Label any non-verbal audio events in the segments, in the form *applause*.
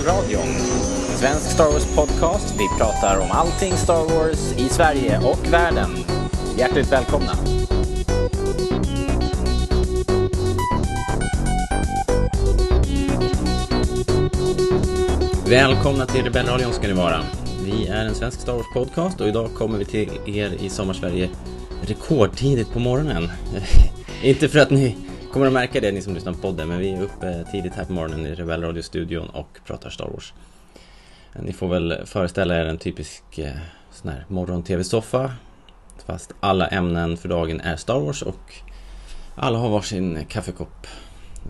Rebellradion. Svensk Star Wars podcast. Vi pratar om allting Star Wars i Sverige och världen. Hjärtligt välkomna. Välkomna till Rebellradion ska ni vara. Vi är en svensk Star Wars podcast och idag kommer vi till er i Sommarsverige rekordtidigt på morgonen. *laughs* Inte för att ni kommer att märka det ni som lyssnar på podden men vi är uppe tidigt här på morgonen i Rebellradio-studion och pratar Star Wars. Eh, ni får väl föreställa er en typisk eh, sån här morgon-tv-soffa fast alla ämnen för dagen är Star Wars och alla har varsin kaffekopp,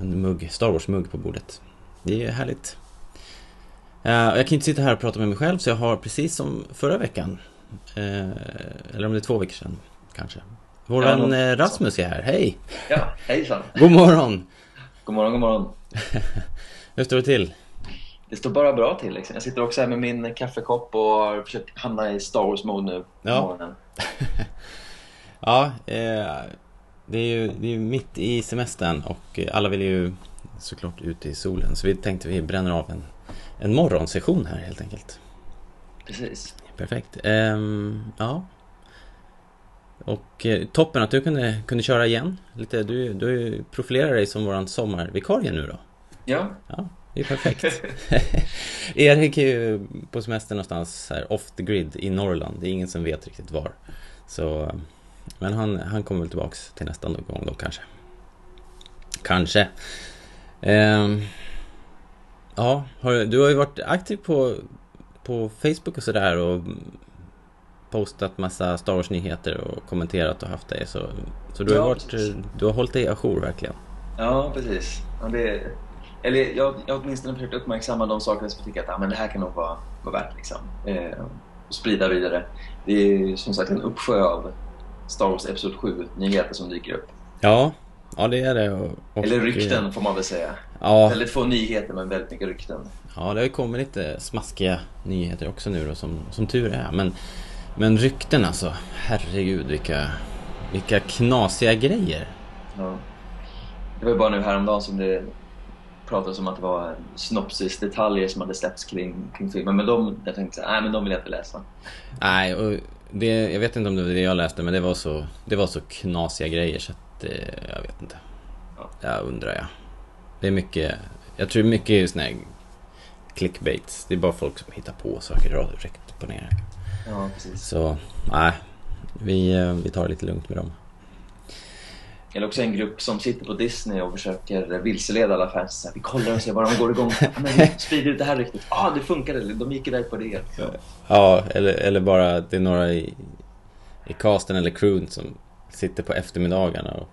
en mugg, Star Wars-mugg på bordet. Det är härligt. Eh, jag kan inte sitta här och prata med mig själv så jag har precis som förra veckan, eller om det är två veckor sedan kanske. Vår Ja, eh, Rasmus är här, hej! Ja, hejsan. God morgon! God morgon, god morgon. *laughs* Hur står det till? Det står bara bra till. Liksom. Jag sitter också här med min kaffekopp och har försökt hamna i Star Wars-mode nu på Ja. morgonen. *laughs* Ja, eh, det är ju det är mitt i semestern och eh, alla vill ju såklart ut i solen så vi tänkte vi bränner av en, en morgonsession här helt enkelt. Precis. Perfekt. Ehm, ja. Och eh, toppen att du kunde, kunde köra igen. Lite, du, du profilerar dig som våran sommarvikarie nu då. Ja, Ja, det är perfekt. *laughs* Erik är ju på semester någonstans här off the grid i Norrland. Det är ingen som vet riktigt var. Så, men han, han kommer väl tillbaks till nästa gång då kanske. Kanske. Ehm, ja, har, du- har ju varit aktiv på, på Facebook och sådär och postat massa Star Wars-nyheter och kommenterat och haft det. Så, så du, har Ja, varit, du har hållit dig ajour verkligen. ja precis. Ja, det, eller jag, jag har åtminstone försökt uppmärksamma de saker som jag tycker att ah, men det här kan nog vara, vara värt liksom. Eh, och sprida vidare. Det är som sagt en uppsjö av Star Wars Episod 7-nyheter som dyker upp. Ja, ja det är det. Och, och, Eller rykten får man väl säga. Ja, Väldigt få nyheter men väldigt mycket rykten. ja, det har ju kommit lite smaskiga nyheter också nu då, som, som tur är. Men, men rykten alltså, herregud vilka, vilka knasiga grejer. Ja. Det var ju bara nu häromdagen som det pratades om att det var synopsis-detaljer som hade släppts kring, kring filmen. Men de, jag tänkte nej men de vill jag inte läsa. Nej, och det, jag vet inte om det var det jag läste, men det var så, det var så knasiga grejer så att, eh, jag vet inte. Ja. Jag undrar jag. Det är mycket, jag tror mycket är sån här clickbaits. Det är bara folk som hittar på saker rätt på ner. Ja, precis. Så, nej. Vi, eh, vi tar det lite lugnt med dem. Eller också en grupp som sitter på Disney och försöker vilseleda alla fans. Så här, vi kollar och ser var de går igång. *laughs* Ja, men vi sprider ut det här ryktet. Ja, ah, det funkade. De gick iväg på det. Ja. Ja, eller, eller bara det är några i, i casten eller crewen som sitter på eftermiddagarna och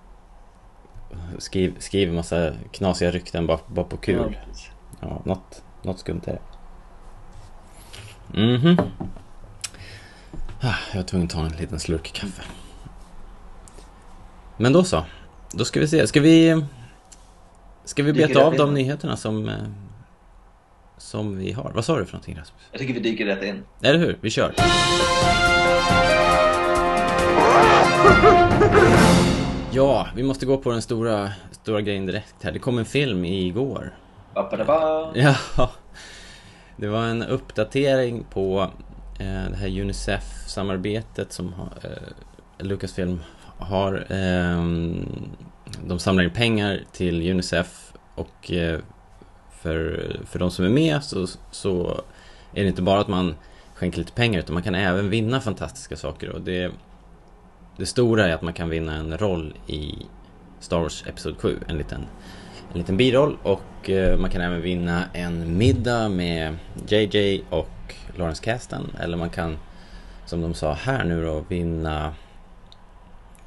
skriver, skriver massa knasiga rykten bara, bara på kul. Ja. Ja, något, något skumt är det. Mhm. Ah, jag var tvungen att ta en liten slurk kaffe. Men då så. Då ska vi se. Ska vi... Ska vi beta av de in. nyheterna som... eh, Som vi har. Vad sa du för någonting Rasmus? Jag tycker vi dyker rätt in. Eller hur? Vi kör. Ja, vi måste gå på den stora, stora grejen direkt här. Det kom en film igår. Ba-ba-da-ba. Ja, det var en uppdatering på Eh, det här Unicef-samarbetet som eh, Lucasfilm har. Ehm, de samlar in pengar till Unicef och eh, för, för de som är med så, så är det inte bara att man skänker lite pengar utan man kan även vinna fantastiska saker. Och det, det stora är att man kan vinna en roll i Star Wars Episod 7, en liten, en liten biroll och eh, man kan även vinna en middag med JJ och Lawrence Kasdan eller man kan, som de sa här nu då, vinna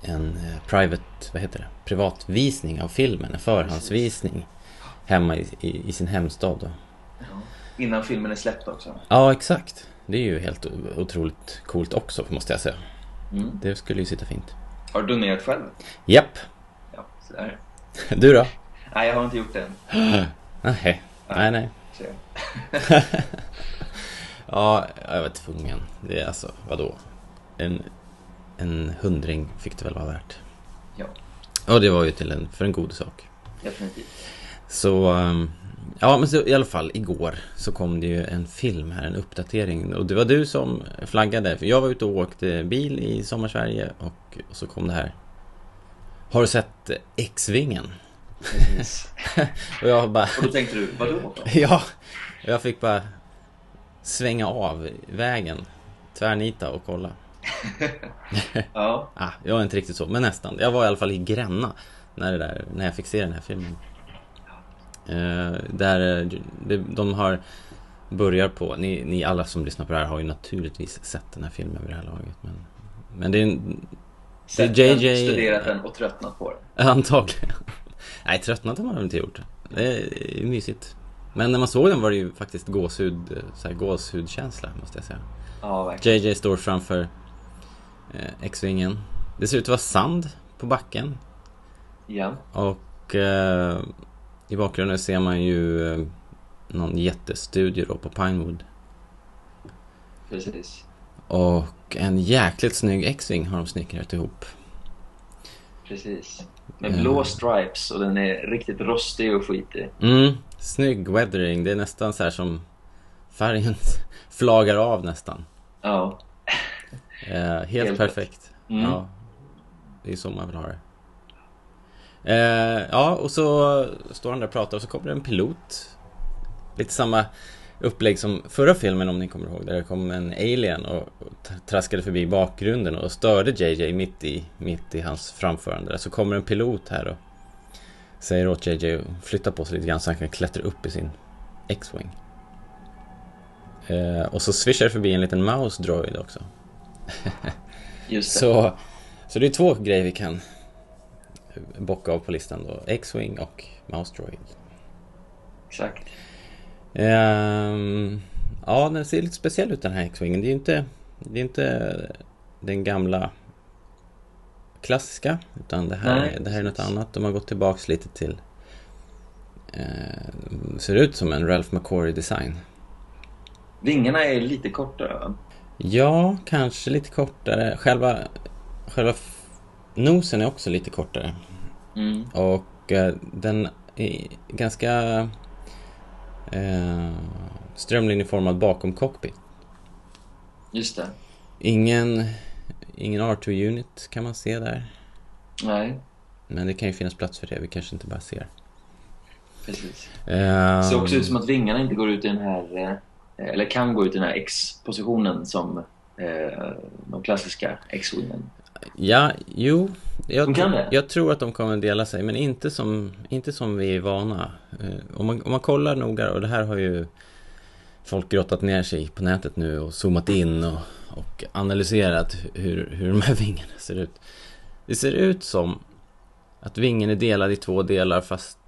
en eh, private, vad heter det, privatvisning av filmen, en förhandsvisning hemma i, i, i sin hemstad då. Ja. Innan filmen är släppt också. Ja, exakt. Det är ju helt otroligt coolt också, måste jag säga. Mm. Det skulle ju sitta fint. Har du donerat själv? Japp. Ja, sådär. Du då? Nej, jag har inte gjort det än. *gasps* Nej. Nej, nej. *laughs* Ja, jag var tvungen. Det är alltså, vadå? En, en hundring fick det väl vara värt. Ja, Och det var ju till en, för en god sak. definitivt. Så, ehm, Ja, men så, i alla fall igår så kom det ju en film här, en uppdatering. Och det var du som flaggade. För jag var ute och åkte bil i Sommarsverige och, och så kom det här. Har du sett X-vingen? *laughs* och jag bara... Och då tänkte du, vadå? *laughs* ja, jag fick bara svänga av vägen, tvärnita och kolla. *laughs* ja. *laughs* ah, jag var inte riktigt så, men nästan. Jag var i alla fall i Gränna när, det där, när jag fick se den här filmen. Eh, där eh, de har börjar på, ni, ni, alla som lyssnar på det här har ju naturligtvis sett den här filmen vid det här laget. Men, men det är en... Sett det är JJ, den, studerat den och tröttnat på den. *laughs* Antagligen. Nej, tröttnat har man väl inte gjort. Det är mysigt. Men när man såg den var det ju faktiskt gåshud, så här, gåshudkänsla måste jag säga. Ja, verkligen. JJ står framför eh, X-vingen. Det ser ut att vara sand på backen. Ja. Och eh, i bakgrunden ser man ju eh, någon jättestudio då på Pinewood. Precis. Och en jäkligt snygg X-Wing har de snickrat ihop. Precis. Med blå mm. stripes och den är riktigt rostig och skitig. Mm, snygg weathering. Det är nästan så här som färgen *laughs* flagar av nästan. Ja. Eh, helt, helt perfekt. Mm. Ja. Det är så man vill ha det. Eh, ja, och så står han där och pratar och så kommer det en pilot. Lite samma upplägg som förra filmen om ni kommer ihåg. Där det kom en alien och, traskade förbi bakgrunden och störde JJ mitt i, mitt i hans framförande. Så kommer en pilot här och säger åt JJ att flytta på sig lite grann så han kan klättra upp i sin X-Wing. Eh, och så swishar det förbi en liten mouse droid också. *laughs* Just. Så, så det är två grejer vi kan bocka av på listan då. X-Wing och Mouse Droid. Exakt. Um, ja, den ser lite speciell ut den här X-Wingen. Det är inte, det är inte den gamla klassiska. Utan det här, Nej, det här är något annat. De har gått tillbaks lite till eh, Ser ut som en Ralph McQuarrie design. Vingarna är lite kortare va? Ja, kanske lite kortare. Själva, själva nosen är också lite kortare. Mm. Och eh, den är ganska eh, strömlinjeformad bakom cockpit. Just det. Ingen, ingen R2-unit kan man se där. Nej. Men det kan ju finnas plats för det, vi kanske inte bara ser. Precis. Um, det ser också ut som att vingarna inte går ut i den här, eh, eller kan gå ut i den här X-positionen som eh, de klassiska X-wingen. Ja, jo. Jag, jag tror att de kommer dela sig, men inte som, inte som vi är vana. Eh, om man, om man kollar noga, och det här har ju folk grottat ner sig på nätet nu och zoomat in och, och analyserat hur, hur de här *laughs* vingarna ser ut. Det ser ut som att vingen är delad i två delar fast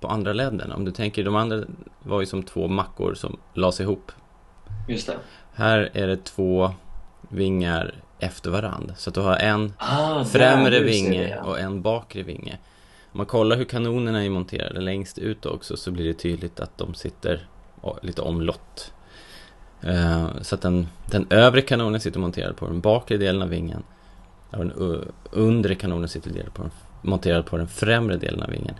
på andra ledden. Om du tänker, de andra var ju som två mackor som lades ihop. Just det. Här är det två vingar efter varandra. Så att du har en ah, främre vinge det, och en bakre vinge. Om man kollar hur kanonerna är monterade längst ut också så blir det tydligt att de sitter lite omlott. Uh, så att den, den övre kanonen sitter monterad på den bakre delen av vingen. Och den undre kanonen sitter på den, monterad på den främre delen av vingen.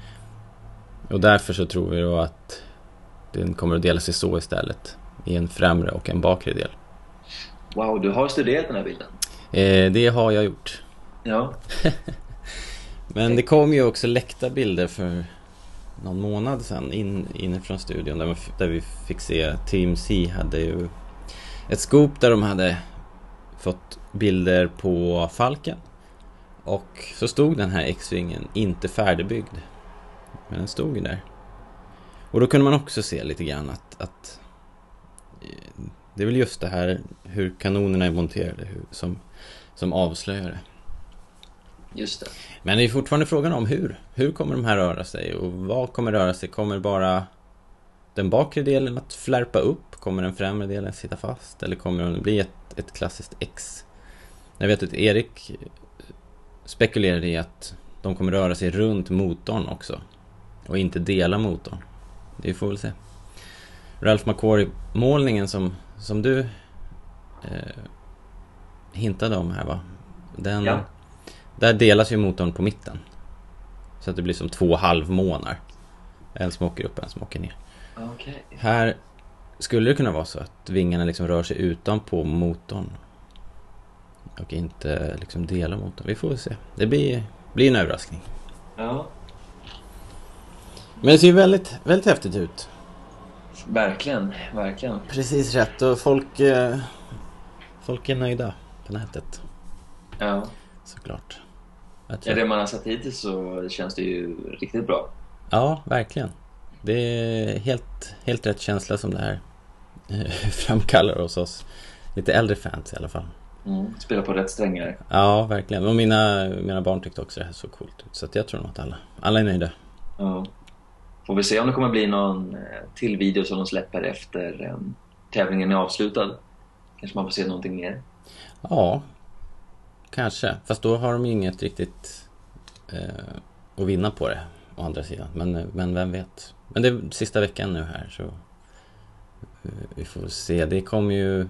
Och därför så tror vi då att den kommer att dela sig så istället. I en främre och en bakre del. Wow, du har studerat den här bilden. Eh, det har jag gjort. Ja. *laughs* Men det kom ju också läckta bilder för någon månad sedan in, inifrån studion där, man, där vi fick se Team C hade ju ett scoop där de hade fått bilder på Falken. Och så stod den här X-vingen inte färdigbyggd. Men den stod ju där. Och då kunde man också se lite grann att, att eh, det är väl just det här hur kanonerna är monterade hur, som, som avslöjar det. Just det. Men det är fortfarande frågan om hur. Hur kommer de här röra sig och vad kommer röra sig? Kommer bara den bakre delen att flärpa upp? Kommer den främre delen sitta fast? Eller kommer det bli ett, ett klassiskt X? Jag vet att Erik spekulerade i att de kommer röra sig runt motorn också. Och inte dela motorn. Det får vi väl se. Ralph McQuarrie-målningen som som du eh, hintade om här va? Den, ja. Där delas ju motorn på mitten. Så att det blir som två halvmånar. En som åker upp och en som åker ner. Okay. Här skulle det kunna vara så att vingarna liksom rör sig utanpå motorn. Och inte liksom delar motorn. Vi får väl se. Det blir, blir en överraskning. Ja. Men det ser ju väldigt, väldigt häftigt ut. Verkligen, verkligen. Precis rätt och folk, eh, folk är nöjda på nätet. Ja. Såklart. Ja, det man har sett hittills så känns det ju riktigt bra. Ja, verkligen. Det är helt, helt rätt känsla som det här eh, *laughs* framkallar hos oss. Lite äldre fans i alla fall. Mm, spelar på rätt strängar. Ja, verkligen. Och mina, mina barn tyckte också det här såg coolt ut. Så jag tror nog att alla, alla är nöjda. Ja. Får vi se om det kommer bli någon eh, till video som de släpper efter um, tävlingen är avslutad. Kanske man får se någonting mer. Ja, kanske. Fast då har de ju inget riktigt eh, att vinna på det. Å andra sidan. Men, men vem vet. Men det är sista veckan nu här så eh, vi får se. Det kommer ju...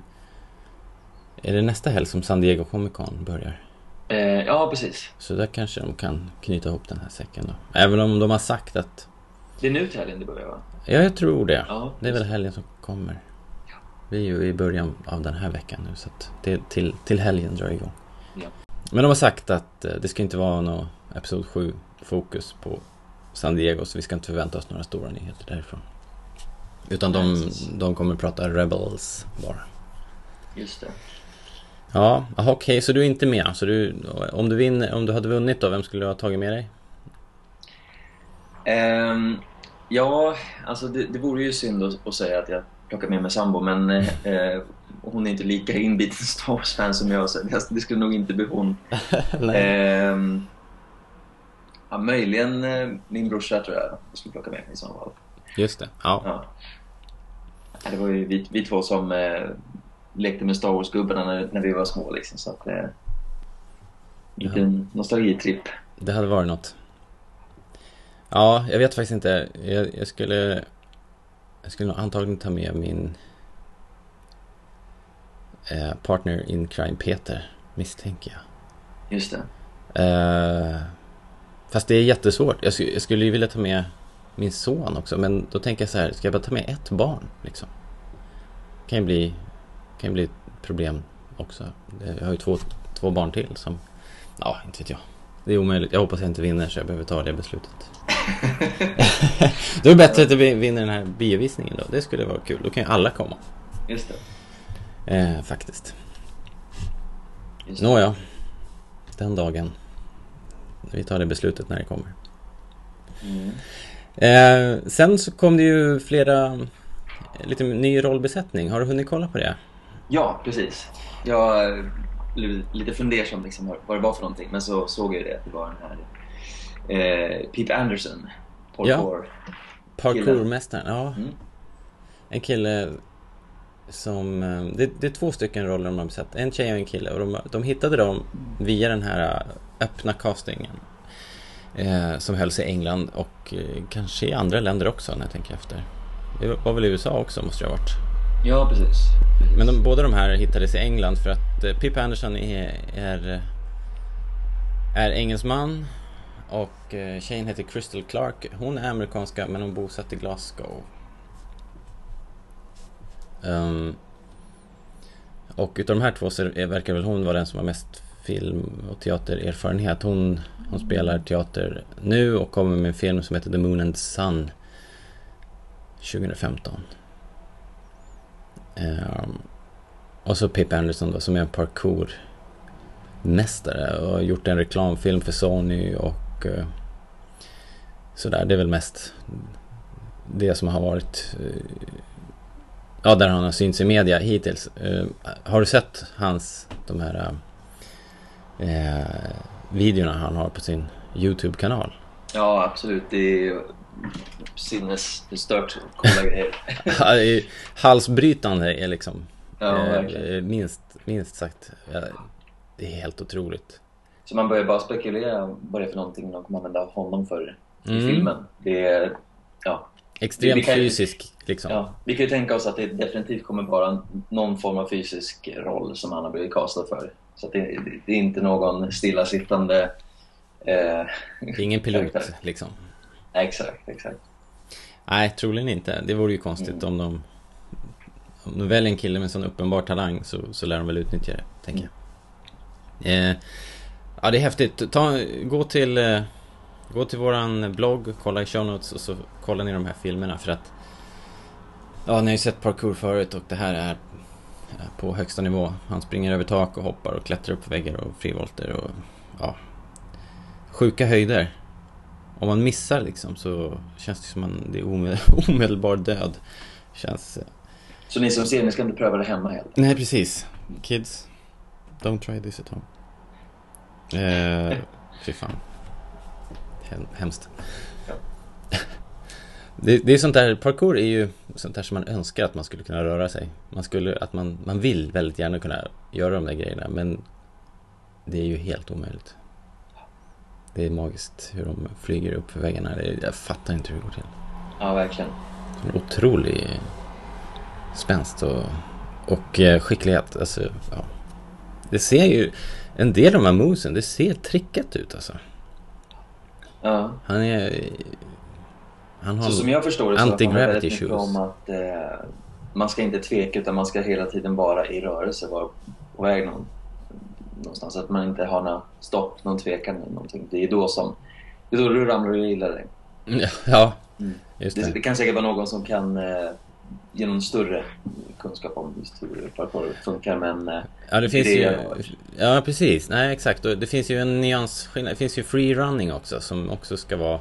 Är det nästa helg som San Diego Comic Con börjar? Eh, ja, precis. Så där kanske de kan knyta ihop den här säcken då. Även om de har sagt att... Det är nu till helgen det börjar va? Ja, jag tror det. Ja, det är väl helgen som kommer. Vi är ju i början av den här veckan nu så att det till, till helgen drar igång. Ja. Men de har sagt att eh, det ska inte vara något Episod 7 fokus på San Diego så vi ska inte förvänta oss några stora nyheter därifrån. Utan de, de kommer prata Rebels bara. Just det. Ja, okej, okay, så du är inte med. Så du, om, du vinner, om du hade vunnit då, vem skulle du ha tagit med dig? Um, ja, alltså det, det vore ju synd att, att, säga att jag plockar med mig sambo, men eh, hon är inte lika inbiten *laughs* Star Wars-fan som jag, så det skulle nog inte bli hon. *laughs* eh, ja, möjligen eh, min brorsa tror jag jag skulle plocka med mig i så fall. Just det, ja. ja. Det var ju vi, vi två som eh, lekte med Star Wars-gubbarna när, när vi var små liksom, så att... Eh, liten nostalgitripp. Det hade varit något. Ja, jag vet faktiskt inte. Jag, jag skulle... Jag skulle nog antagligen ta med min eh, partner in crime, Peter, misstänker jag. Just det. Eh, fast det är jättesvårt. Jag, jag skulle ju vilja ta med min son också, men då tänker jag så här, ska jag bara ta med ett barn? Liksom? kan ju bli, kan ju bli ett problem också. Jag har ju två, två barn till som, ja, inte vet jag. Det är omöjligt. Jag hoppas jag inte vinner så jag behöver ta det beslutet. *laughs* då är det bättre att vi vinner den här biovisningen då. Det skulle vara kul. Då kan ju alla komma. Just det. Eh, faktiskt. Nåja. Den dagen. Vi tar det beslutet när det kommer. Mm. Eh, sen så kom det ju flera, lite ny rollbesättning. Har du hunnit kolla på det? Ja, precis. Jag blev lite fundersam liksom, vad det var för någonting. Men så såg jag det att det var den här eh, Pete Anderson, parkour. Ja. Parkourmästaren, ja. Mm. En kille som... eh, Det, det, är två stycken roller de har besatt. En tjej och en kille. Och de, de hittade dem via den här eh, öppna castingen. Eh, som hölls i England och eh, kanske i andra länder också när jag tänker efter. Det var väl i USA också måste det ha varit. Ja, precis. Men de, båda de här hittades i England för att eh, Pip Anderson är, är, eh, är engelsman och eh, tjejen heter Crystal Clark. Hon är amerikanska men hon bosatt i Glasgow. Um, och utav de här två så verkar väl hon vara den som har mest film och teatererfarenhet. Hon, hon spelar teater nu och kommer med en film som heter The Moon and the Sun 2015. Um, och så Pip Anderson då som är en parkourmästare och har gjort en reklamfilm för Sony och uh, sådär. Det är väl mest det som har varit uh, ja, där han har synts i media hittills. Uh, har du sett hans, de här uh, videorna han har på sin YouTube-kanal? Ja, absolut. Det är sinnesstört coola grejer. *laughs* Halsbrytande är liksom ja, eh, minst, minst sagt. Det är helt otroligt. Så man börjar bara spekulera vad det är för någonting de kommer använda honom för i mm. filmen. Det är, ja. Extremt kan, fysisk liksom. Ja, vi kan ju tänka oss att det definitivt kommer vara någon form av fysisk roll som han har blivit castad för. Så det, det, det, är inte någon stillasittande... Eh, ingen pilot liksom. Exakt, exakt. Nej, troligen inte. Det vore ju konstigt Mm. om de... Om de väljer en kille med sån uppenbar talang så, så lär de väl utnyttja det, tänker jag. Eh, ja, det är häftigt. Ta, gå till... Eh, gå till våran blogg, kolla i show notes och så kollar ni de här filmerna för att... Ja, ni har ju sett parkour förut och det här är är på högsta nivå. Han springer över tak och hoppar och klättrar upp på väggar och frivolter och... Ja. Sjuka höjder. Om man missar liksom så känns det som att det är omedel- *laughs* omedelbar död. Känns... Så ni som ser, ni ska inte pröva det hemma heller? Nej, precis. Kids, don't try this at home. Eh, *laughs* fy fan. Hem, hemskt. Ja. *laughs* Det, det är sånt där, parkour är ju sånt där som man önskar att man skulle kunna röra sig. Man skulle, att man, man vill väldigt gärna kunna göra de där grejerna men det är ju helt omöjligt. Det är magiskt hur de flyger upp för väggarna. Jag fattar inte hur det går till. Ja, verkligen. En otrolig spänst och, och eh, skicklighet. Alltså, ja. Det ser ju, en del av de här movesen, det ser trickat ut alltså. Ja. Han är... Han har... Så som jag förstår det så handlar det väldigt mycket shoes. om att eh, man ska inte tveka utan man ska hela tiden vara i rörelse, vara på väg någon, någonstans. Att man inte har några stopp, någon tvekan eller någonting. Det är då som det är då du ramlar och gillar dig. Ja, Mm. just Det, det. det kan säkert vara någon som kan eh, ge någon större kunskap om just hur parkour funkar men eh, Ja, det finns det ju... Ja, precis. Nej, exakt. Och det finns ju en nyansskillnad. Det finns ju free running också som också ska vara...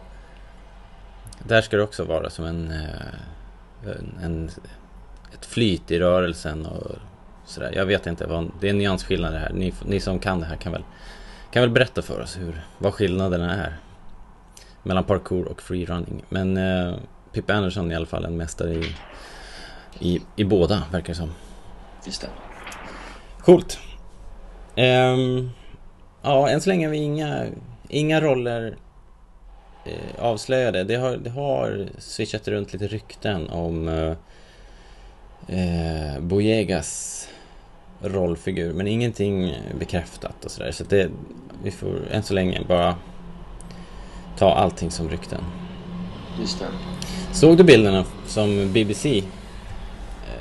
Där ska det också vara som en... eh, en, en ett flyt i rörelsen och sådär. Jag vet inte vad... Det är en nyansskillnad det här. Ni, ni som kan det här kan väl, kan väl berätta för oss hur, vad skillnaderna är. Mellan parkour och free running. Men eh, Pip Anderson är i alla fall en mästare i, i, i båda, verkar det som. just det. Coolt. Ehm, ja, än så länge har vi inga, inga roller eh, avslöjade. Det har, det har switchat runt lite rykten om eh, eh, Boyegas rollfigur, men ingenting bekräftat och sådär. Så det, vi får än så länge bara ta allting som rykten. Just det. Såg du bilderna som BBC eh,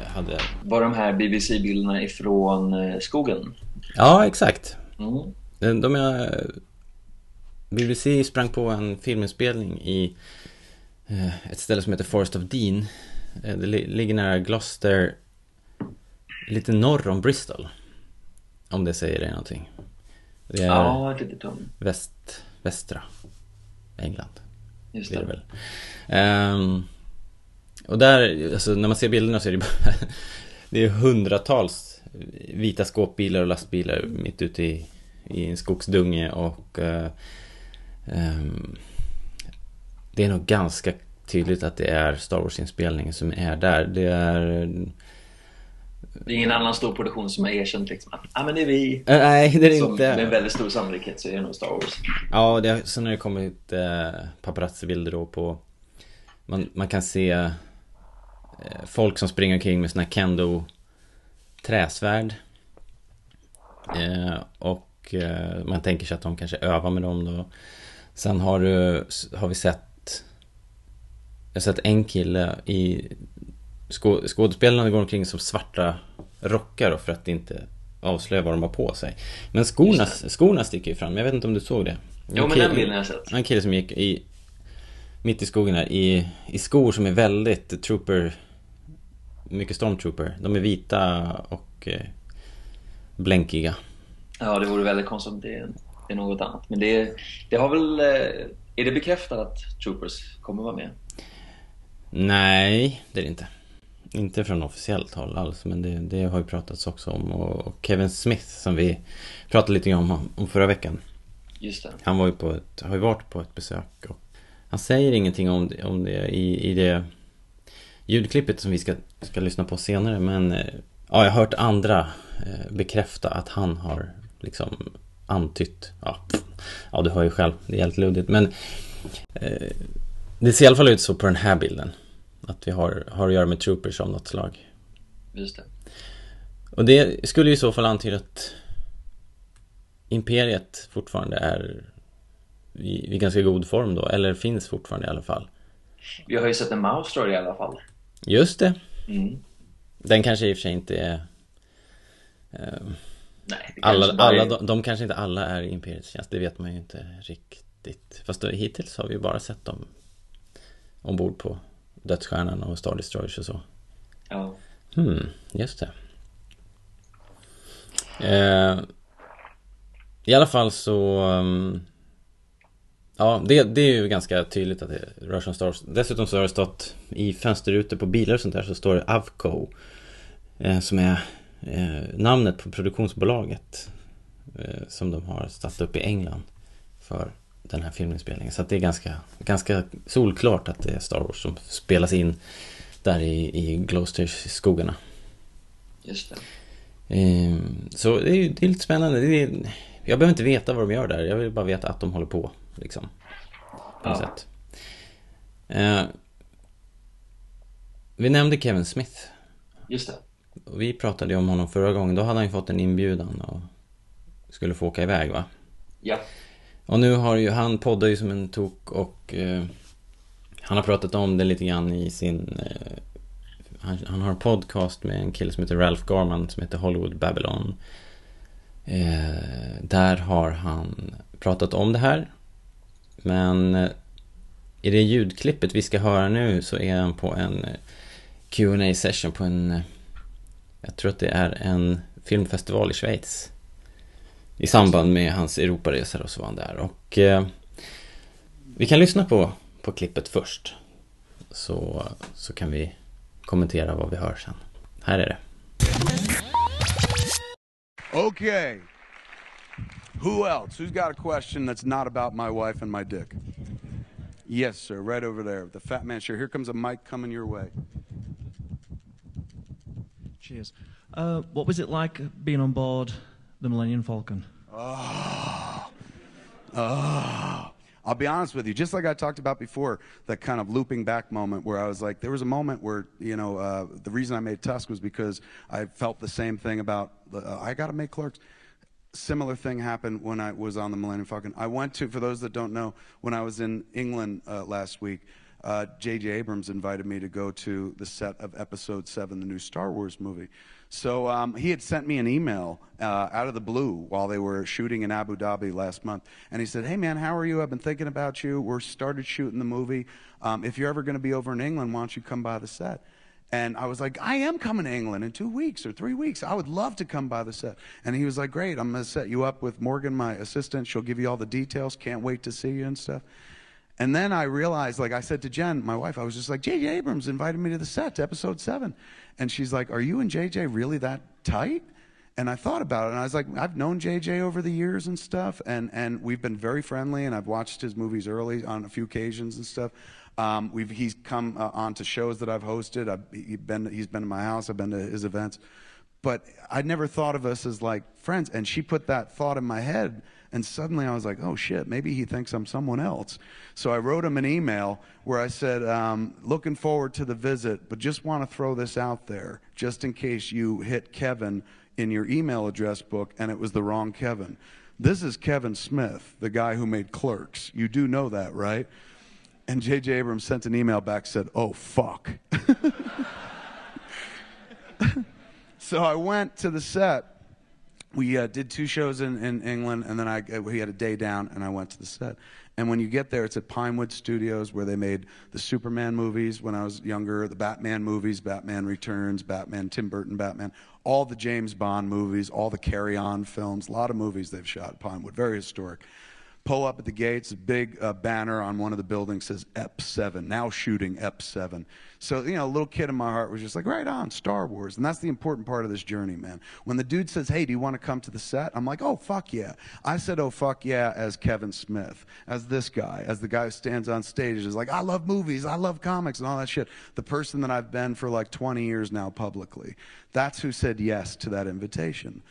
hade? Var de här BBC-bilderna ifrån eh, skogen? Ja, exakt. Mm. De, de är, BBC sprang på en filminspelning i eh, ett ställe som heter Forest of Dean. Eh, det li, ligger nära Gloucester, lite norr om Bristol. Om det säger dig någonting. Det är Ja, litet tum. väst, västra England. Just det det. väl. Ehm, och där, alltså när man ser bilderna så är det bara *laughs* Det är hundratals vita skåpbilar och lastbilar mitt ute i, i en skogsdunge och eh, ehm, Det är nog ganska tydligt att det är Star Wars-inspelningen som är där. Det är... Det är ingen annan stor produktion som har erkänt liksom att ah, men det är vi. Nej, det är det Som inte. med väldigt stor sannolikhet så är det nog Star Wars. Ja, det, har- sen har det kommit eh, paparazzi-bilder då på man, man kan se eh, folk som springer omkring med här kendo träsvärd. Eh, och eh, man tänker sig att de kanske övar med dem då. Sen har, du, har vi sett Jag har sett en kille i skå, Skådespelarna går omkring som svarta rockar för att inte avslöja vad de har på sig. Men skorna, skorna sticker ju fram, jag vet inte om du såg det? Jo, En men den bilden har jag sett. en kille som gick i Mitt i skogen här i, i skor som är väldigt trooper Mycket stormtrooper De är vita och eh, Blänkiga Ja, det vore väldigt konstigt om det är, det är något annat. Men det, det har väl... eh, Är det bekräftat att Troopers kommer vara med? Nej, det är det inte. Inte från officiellt håll alls Men det, det har ju pratats också om. Och, och Kevin Smith som vi pratade lite om, om förra veckan. Just det. Han var ju på ett, har ju varit på ett besök och Han säger ingenting om det, om det i, i det ljudklippet som vi ska, ska lyssna på senare men eh, Ja, jag har hört andra eh, bekräfta att han har liksom antytt Ja, ja du hör ju själv, det är helt luddigt men eh, Det ser i alla fall ut så på den här bilden Att vi har, har att göra med troopers av något slag Just det. och det skulle ju i så fall antyda att Imperiet fortfarande är i, i ganska god form då, eller finns fortfarande i alla fall. Vi har ju sett en Mouse Story i alla fall. Just det. Mm. Den kanske i och för sig inte är... Eh, Nej, alla, bara alla, de, de kanske inte alla är Imperiets tjänst, det vet man ju inte riktigt. Fast då, hittills har vi ju bara sett dem ombord på Dödsstjärnan och Star Destroyers och så. Ja. Hmm, just det. Eh, I alla fall så... um, ja, det, det är ju ganska tydligt att det rör sig om Star Wars. Dessutom så har det stått i fönsterrutor på bilar och sånt där så står det Avco. Eh, som är eh, namnet på produktionsbolaget. Eh, som de har satt upp i England. För den här filminspelningen. Så att det är ganska, ganska solklart att det är Star Wars som spelas in där i, i Gloucester-skogarna. Just det. Ehm, Så det är, det är lite spännande. Det är, jag behöver inte veta vad de gör där. Jag vill bara veta att de håller på. Liksom. På något Ja. sätt. Eh, vi nämnde Kevin Smith. Just det. Och vi pratade ju om honom förra gången. Då hade han ju fått en inbjudan och skulle få åka iväg va? Ja. Och nu har ju han poddar ju som en tok och eh, han har pratat om det lite grann i sin eh, han, han har en podcast med en kille som heter Ralph Garman som heter Hollywood Babylon. Eh, där har han pratat om det här. Men eh, i det ljudklippet vi ska höra nu så är han på en eh, qa session på en eh, jag tror att det är en filmfestival i Schweiz. I samband med hans Europaresor och så var han där. Och eh, vi kan lyssna på, på klippet först. Så, så kan vi kommentera vad vi hör sen. Här är det. Okay. Who else? Who's got a question that's not about my wife and my dick? Yes, sir. Right over there. The fat man. Sure. Here comes a mic coming your way. Cheers. Uh, what was it like being on board the Millennium Falcon? Oh, oh. I'll be honest with you, just like I talked about before, that kind of looping back moment where I was like, there was a moment where, you know, uh, the reason I made Tusk was because I felt the same thing about, uh, I got to make clerks. Similar thing happened when I was on the Millennium Falcon. I went to, for those that don't know, when I was in England uh, last week, uh, J.J. Abrams invited me to go to the set of Episode 7, the new Star Wars movie. So um, he had sent me an email uh, out of the blue while they were shooting in Abu Dhabi last month, and he said, "Hey man, how are you? I've been thinking about you. We're started shooting the movie. Um, if you're ever going to be over in England, why don't you come by the set?" And I was like, I am coming to England in two weeks or three weeks. I would love to come by the set. And he was like, Great, I'm going to set you up with Morgan, my assistant. She'll give you all the details. Can't wait to see you and stuff. And then I realized, like I said to Jen, my wife, I was just like, J.J. Abrams invited me to the set to episode seven. And she's like, Are you and J.J. really that tight? And I thought about it, and I was like, I've known JJ over the years and stuff, and, and we've been very friendly, and I've watched his movies early on a few occasions and stuff. Um, we've, he's come uh, on to shows that I've hosted. I've he been, he's been to my house. I've been to his events. But I'd never thought of us as like friends. And she put that thought in my head. And suddenly I was like, oh shit, maybe he thinks I'm someone else. So I wrote him an email where I said, um, looking forward to the visit, but just want to throw this out there just in case you hit Kevin in your email address book and it was the wrong Kevin. This is Kevin Smith, the guy who made Clerks. You do know that, right? And J.J. Abrams sent an email back said, "Oh fuck." *laughs* so I went to the set. We uh, did two shows in, in England, and then I we had a day down, and I went to the set. And when you get there, it's at Pinewood Studios, where they made the Superman movies when I was younger, the Batman movies, Batman Returns, Batman, Tim Burton, Batman, all the James Bond movies, all the Carry On films, a lot of movies they've shot at Pinewood, very historic pull up at the gates, a big uh, banner on one of the buildings says EP7, now shooting EP7. So, you know, a little kid in my heart was just like, right on, Star Wars. And that's the important part of this journey, man. When the dude says, hey, do you want to come to the set? I'm like, oh, fuck yeah. I said, oh, fuck yeah, as Kevin Smith, as this guy, as the guy who stands on stage is like, I love movies, I love comics, and all that shit. The person that I've been for like 20 years now publicly. That's who said yes to that invitation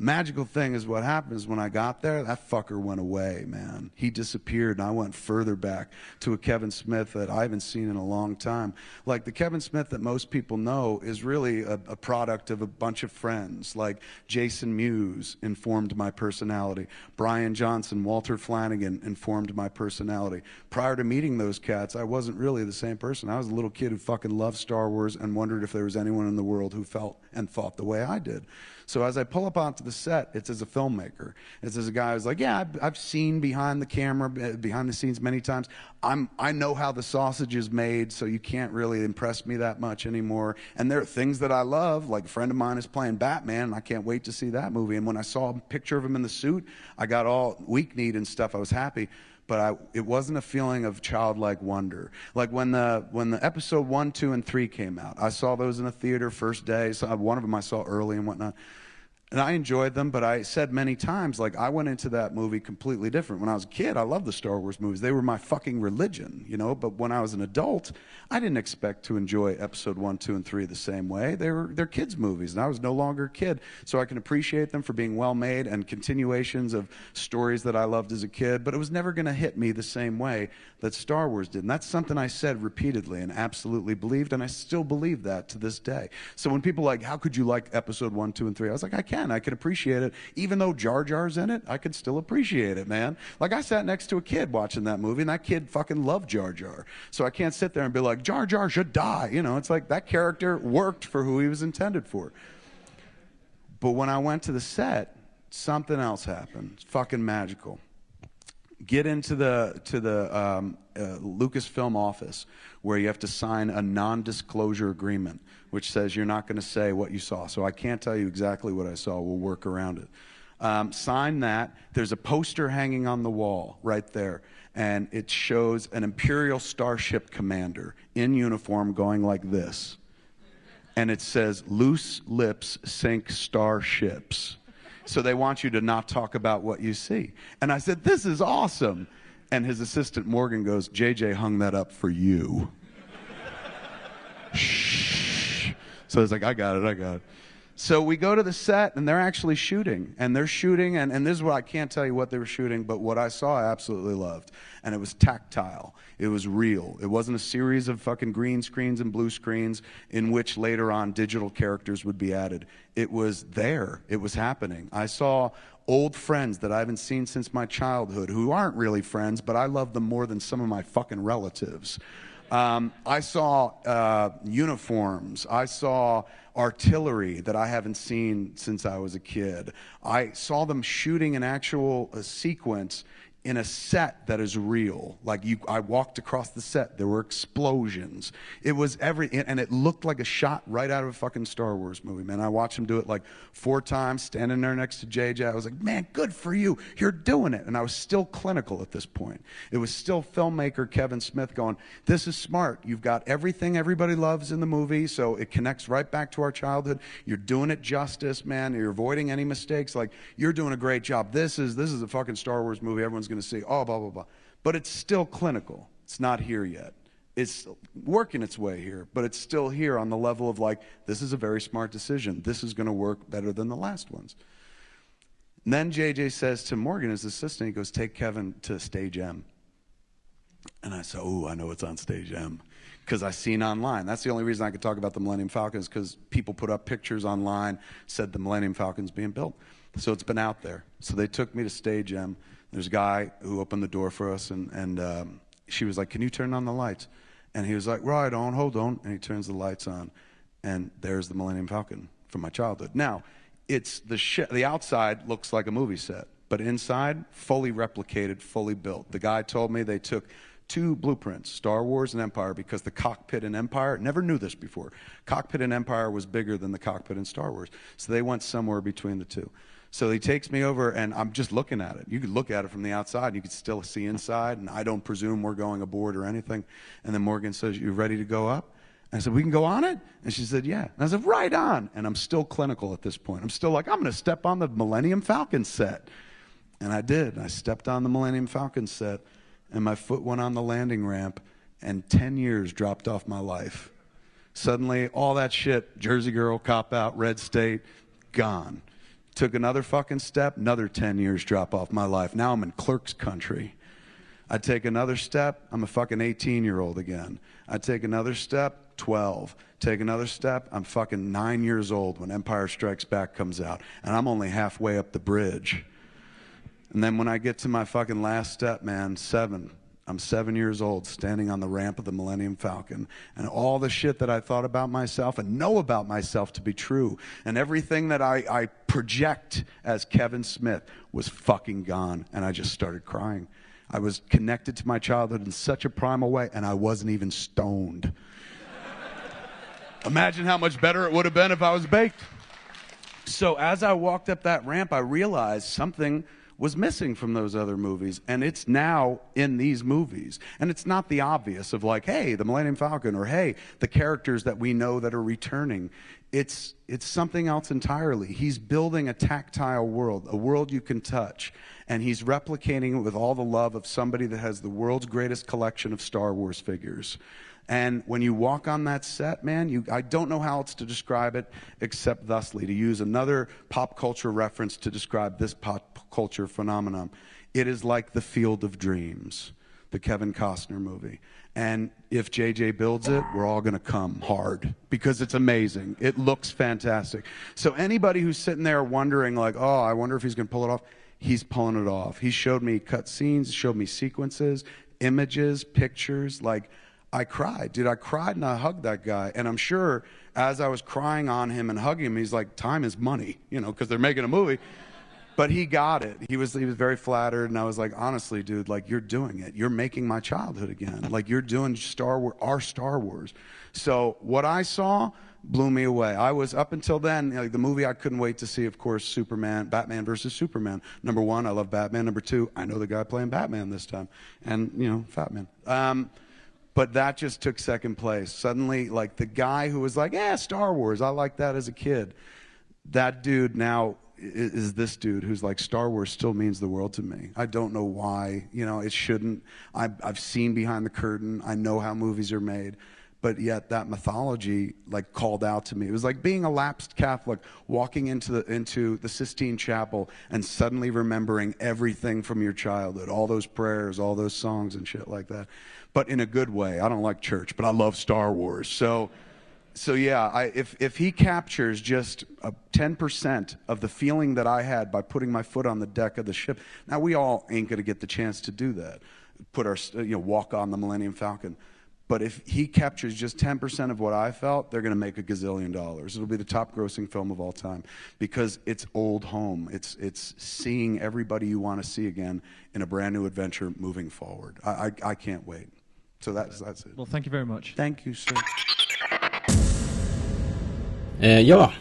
Magical thing is what happens when I got there, that fucker went away, man. He disappeared, and I went further back to a Kevin Smith that I haven't seen in a long time. Like the Kevin Smith that most people know is really a, a product of a bunch of friends. Like Jason Mewes informed my personality, Brian Johnson, Walter Flanagan informed my personality. Prior to meeting those cats, I wasn't really the same person. I was a little kid who fucking loved Star Wars and wondered if there was anyone in the world who felt and thought the way I did. So as I pull up onto the set, it's as a filmmaker. It's as a guy who's like, yeah, I've, I've seen behind the camera, behind the scenes many times. I'm, I know how the sausage is made, so you can't really impress me that much anymore. And there are things that I love, like a friend of mine is playing Batman, and I can't wait to see that movie. And when I saw a picture of him in the suit, I got all weak kneed and stuff. I was happy but I, it wasn't a feeling of childlike wonder. Like when the when the episode one, two, and three came out, I saw those in a theater first day. So one of them I saw early and whatnot and I enjoyed them, but I said many times, like, I went into that movie completely different. When I was a kid, I loved the Star Wars movies. They were my fucking religion, you know? But when I was an adult, I didn't expect to enjoy episode one, two, and three the same way. They were, they're kids' movies, and I was no longer a kid. So I can appreciate them for being well made and continuations of stories that I loved as a kid, but it was never going to hit me the same way that Star Wars did. And that's something I said repeatedly and absolutely believed, and I still believe that to this day. So when people like, how could you like episode one, two, and three? I was like, I can't can. I could appreciate it. Even though Jar Jar's in it, I could still appreciate it, man. Like I sat next to a kid watching that movie, and that kid fucking loved Jar Jar. So I can't sit there and be like, Jar Jar should die. You know, it's like that character worked for who he was intended for. But when I went to the set, something else happened. It's fucking magical get into the to the um, uh, Lucasfilm office where you have to sign a non-disclosure agreement, which says you're not going to say what you saw. So I can't tell you exactly what I saw. We'll work around it. Um, sign that. There's a poster hanging on the wall right there, and it shows an Imperial Starship commander in uniform going like this, and it says "Loose lips sink starships." So they want you to not talk about what you see. And I said, This is awesome. And his assistant Morgan goes, JJ hung that up for you. *laughs* Shh. So it's like, I got it, I got it. So we go to the set and they're actually shooting. And they're shooting, and, and this is what I can't tell you what they were shooting, but what I saw I absolutely loved. And it was tactile. It was real. It wasn't a series of fucking green screens and blue screens in which later on digital characters would be added. It was there. It was happening. I saw old friends that I haven't seen since my childhood who aren't really friends, but I love them more than some of my fucking relatives. Um, I saw uh, uniforms. I saw artillery that I haven't seen since I was a kid. I saw them shooting an actual uh, sequence in a set that is real. Like you, I walked across the set. There were explosions. It was every, and it looked like a shot right out of a fucking Star Wars movie, man. I watched him do it like four times, standing there next to JJ. I was like, man, good for you. You're doing it. And I was still clinical at this point. It was still filmmaker Kevin Smith going, this is smart. You've got everything everybody loves in the movie, so it connects right back to our childhood. You're doing it justice, man. You're avoiding any mistakes. Like you're doing a great job. This is this is a fucking Star Wars movie. Everyone's going to say, oh, blah, blah, blah. But it's still clinical. It's not here yet. It's working its way here, but it's still here on the level of like, this is a very smart decision. This is going to work better than the last ones. And then JJ says to Morgan, his assistant, he goes, take Kevin to stage M. And I said, oh, I know it's on stage M because I seen online. That's the only reason I could talk about the Millennium Falcon is because people put up pictures online, said the Millennium Falcon's being built. So it's been out there. So they took me to stage M. There's a guy who opened the door for us, and, and um, she was like, Can you turn on the lights? And he was like, Right on, hold on. And he turns the lights on, and there's the Millennium Falcon from my childhood. Now, it's the, sh- the outside looks like a movie set, but inside, fully replicated, fully built. The guy told me they took two blueprints, Star Wars and Empire, because the cockpit in Empire, never knew this before, cockpit in Empire was bigger than the cockpit in Star Wars. So they went somewhere between the two. So he takes me over, and I'm just looking at it. You could look at it from the outside, and you could still see inside, and I don't presume we're going aboard or anything. And then Morgan says, You ready to go up? And I said, We can go on it? And she said, Yeah. And I said, Right on. And I'm still clinical at this point. I'm still like, I'm going to step on the Millennium Falcon set. And I did. I stepped on the Millennium Falcon set, and my foot went on the landing ramp, and 10 years dropped off my life. Suddenly, all that shit, Jersey Girl, Cop Out, Red State, gone Took another fucking step, another 10 years drop off my life. Now I'm in clerk's country. I take another step, I'm a fucking 18 year old again. I take another step, 12. Take another step, I'm fucking nine years old when Empire Strikes Back comes out. And I'm only halfway up the bridge. And then when I get to my fucking last step, man, seven, I'm seven years old, standing on the ramp of the Millennium Falcon, and all the shit that I thought about myself and know about myself to be true, and everything that I, I project as Kevin Smith was fucking gone, and I just started crying. I was connected to my childhood in such a primal way, and I wasn't even stoned. Imagine how much better it would have been if I was baked. So as I walked up that ramp, I realized something was missing from those other movies, and it's now in these movies. And it's not the obvious of like, hey, the Millennium Falcon, or hey, the characters that we know that are returning. It's it's something else entirely. He's building a tactile world, a world you can touch, and he's replicating it with all the love of somebody that has the world's greatest collection of Star Wars figures. And when you walk on that set, man, you, I don't know how else to describe it except thusly, to use another pop culture reference to describe this pop culture phenomenon. It is like the Field of Dreams, the Kevin Costner movie. And if JJ builds it, we're all going to come hard because it's amazing. It looks fantastic. So anybody who's sitting there wondering, like, oh, I wonder if he's going to pull it off, he's pulling it off. He showed me cut scenes, showed me sequences, images, pictures, like, I cried, dude. I cried and I hugged that guy. And I'm sure as I was crying on him and hugging him, he's like, time is money, you know, because they're making a movie. But he got it. He was, he was very flattered. And I was like, honestly, dude, like, you're doing it. You're making my childhood again. Like, you're doing Star Wars, our Star Wars. So what I saw blew me away. I was, up until then, like, the movie I couldn't wait to see, of course, Superman, Batman versus Superman. Number one, I love Batman. Number two, I know the guy playing Batman this time. And, you know, Fat Man. Um, but that just took second place. Suddenly, like the guy who was like, "Yeah, Star Wars, I like that as a kid," that dude now is this dude who's like, "Star Wars still means the world to me." I don't know why. You know, it shouldn't. I've, I've seen behind the curtain. I know how movies are made but yet that mythology like called out to me. It was like being a lapsed Catholic walking into the into the Sistine Chapel and suddenly remembering everything from your childhood, all those prayers, all those songs and shit like that. But in a good way. I don't like church, but I love Star Wars. So so yeah, I, if if he captures just ten percent of the feeling that I had by putting my foot on the deck of the ship, now we all ain't gonna get the chance to do that. Put our you know walk on the Millennium Falcon but if he captures just 10% of what I felt, they're going to make a gazillion dollars. It'll be the top grossing film of all time because it's old home. It's, it's seeing everybody you want to see again in a brand new adventure moving forward. I, I, I can't wait. So that's, that's it. Well, thank you very much. Thank you, sir. Eh, ja,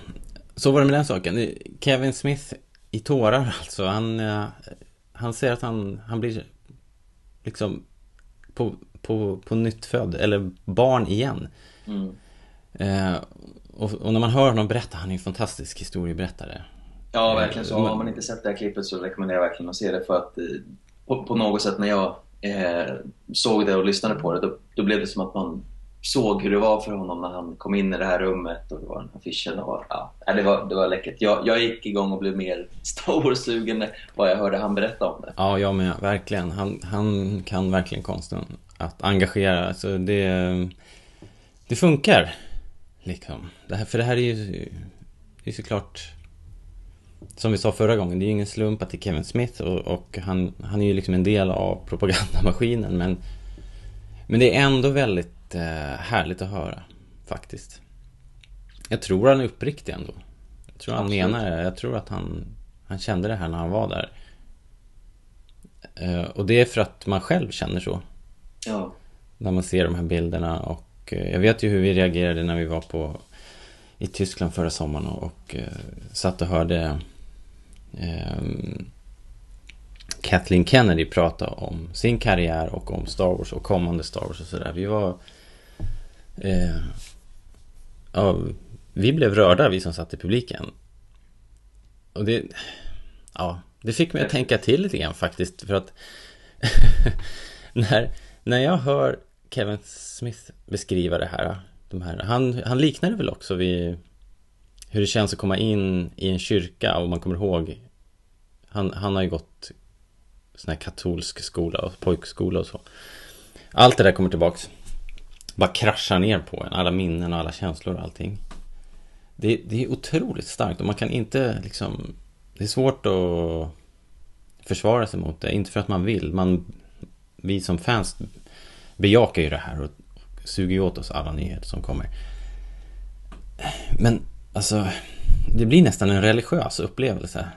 så var det med den saken. Kevin Smith i tårar alltså. Han, eh, han säger att han, han blir liksom på på, på nytt född, eller barn igen. Mm. Eh, och, och, när man hör honom berätta, han är en fantastisk historieberättare. Ja, verkligen så. Har man inte sett det här klippet så rekommenderar jag verkligen att se det för att eh, på, på något sätt när jag eh, såg det och lyssnade på det, då, då, blev det som att man såg hur det var för honom när han kom in i det här rummet och det var den här affischen. Och, ja, äh, det, var, det var läckert. Jag, jag gick igång och blev mer *laughs* Star Wars-sugen vad jag hörde han berätta om det. Ja, jag med. Verkligen. Han, han kan verkligen konsten att engagera. Alltså det, det funkar. Liksom. Det här, för det här är ju det är såklart som vi sa förra gången, det är ju ingen slump att det är Kevin Smith och, och, han, han är ju liksom en del av propagandamaskinen men, men det är ändå väldigt eh, härligt att höra faktiskt. Jag tror han är uppriktig ändå. Jag tror han menar det. Jag tror att han, han kände det här när han var där. Eh, och det är för att man själv känner så. Ja. När man ser de här bilderna och eh, jag vet ju hur vi reagerade när vi var på i Tyskland förra sommaren och, och uh, satt och hörde Ehm, Kathleen Kennedy prata om sin karriär och om Star Wars och kommande Star Wars och sådär. Vi var... Eh, ja, vi blev rörda, vi som satt i publiken. Och det... Ja, det fick mig att tänka till lite grann faktiskt. För att *laughs* när, när jag hör Kevin Smith beskriva det här, de här han, han liknar det väl också vid hur det känns att komma in i en kyrka och man kommer ihåg Han, han har ju gått sån här katolsk skola och pojkskola och så. Allt det där kommer tillbaks. Bara kraschar ner på en, alla minnen och alla känslor och allting. Det, det är otroligt starkt och man kan inte liksom Det är svårt att försvara sig mot det, inte för att man vill man, Vi som fans bejakar ju det här och suger åt oss alla nyheter som kommer. Men alltså Det blir nästan en religiös upplevelse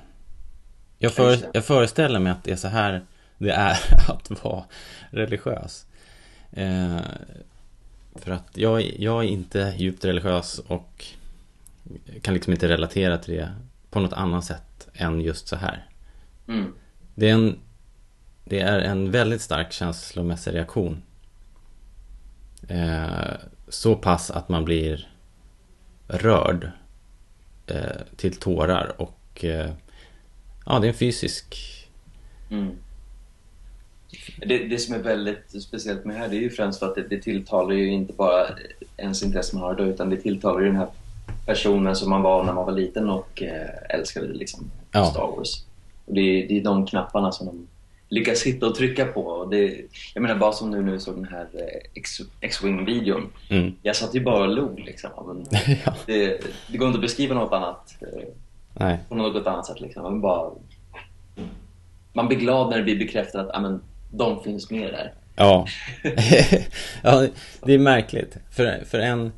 jag, för, jag föreställer mig att det är så här det är *laughs* att vara religiös. Eh, för att jag, jag är inte djupt religiös och kan liksom inte relatera till det på något annat sätt än just så här. Mm. Det, är en, det är en väldigt stark känslomässig reaktion. Eh, så pass att man blir rörd till tårar och eh, Ja, det är en fysisk... Mm. Det, det som är väldigt speciellt med det här det är ju främst för att det, det tilltalar ju inte bara ens intresse man har då utan det tilltalar ju den här personen som man var när man var liten och eh, älskade liksom Ja. Star Wars. Och det, är- det är de knapparna som de lyckas hitta och trycka på. Och det, jag menar bara som nu vi såg den här eh, X-Wing-videon. Mm. Jag satt ju bara och log liksom. Men *laughs* ja. det, det går inte att beskriva något annat eh, Nej. på något annat sätt. Liksom. Man, bara, man blir glad när det blir bekräftat att ah, men, de finns med där. Ja. *laughs* *laughs* ja, det är märkligt. För, för en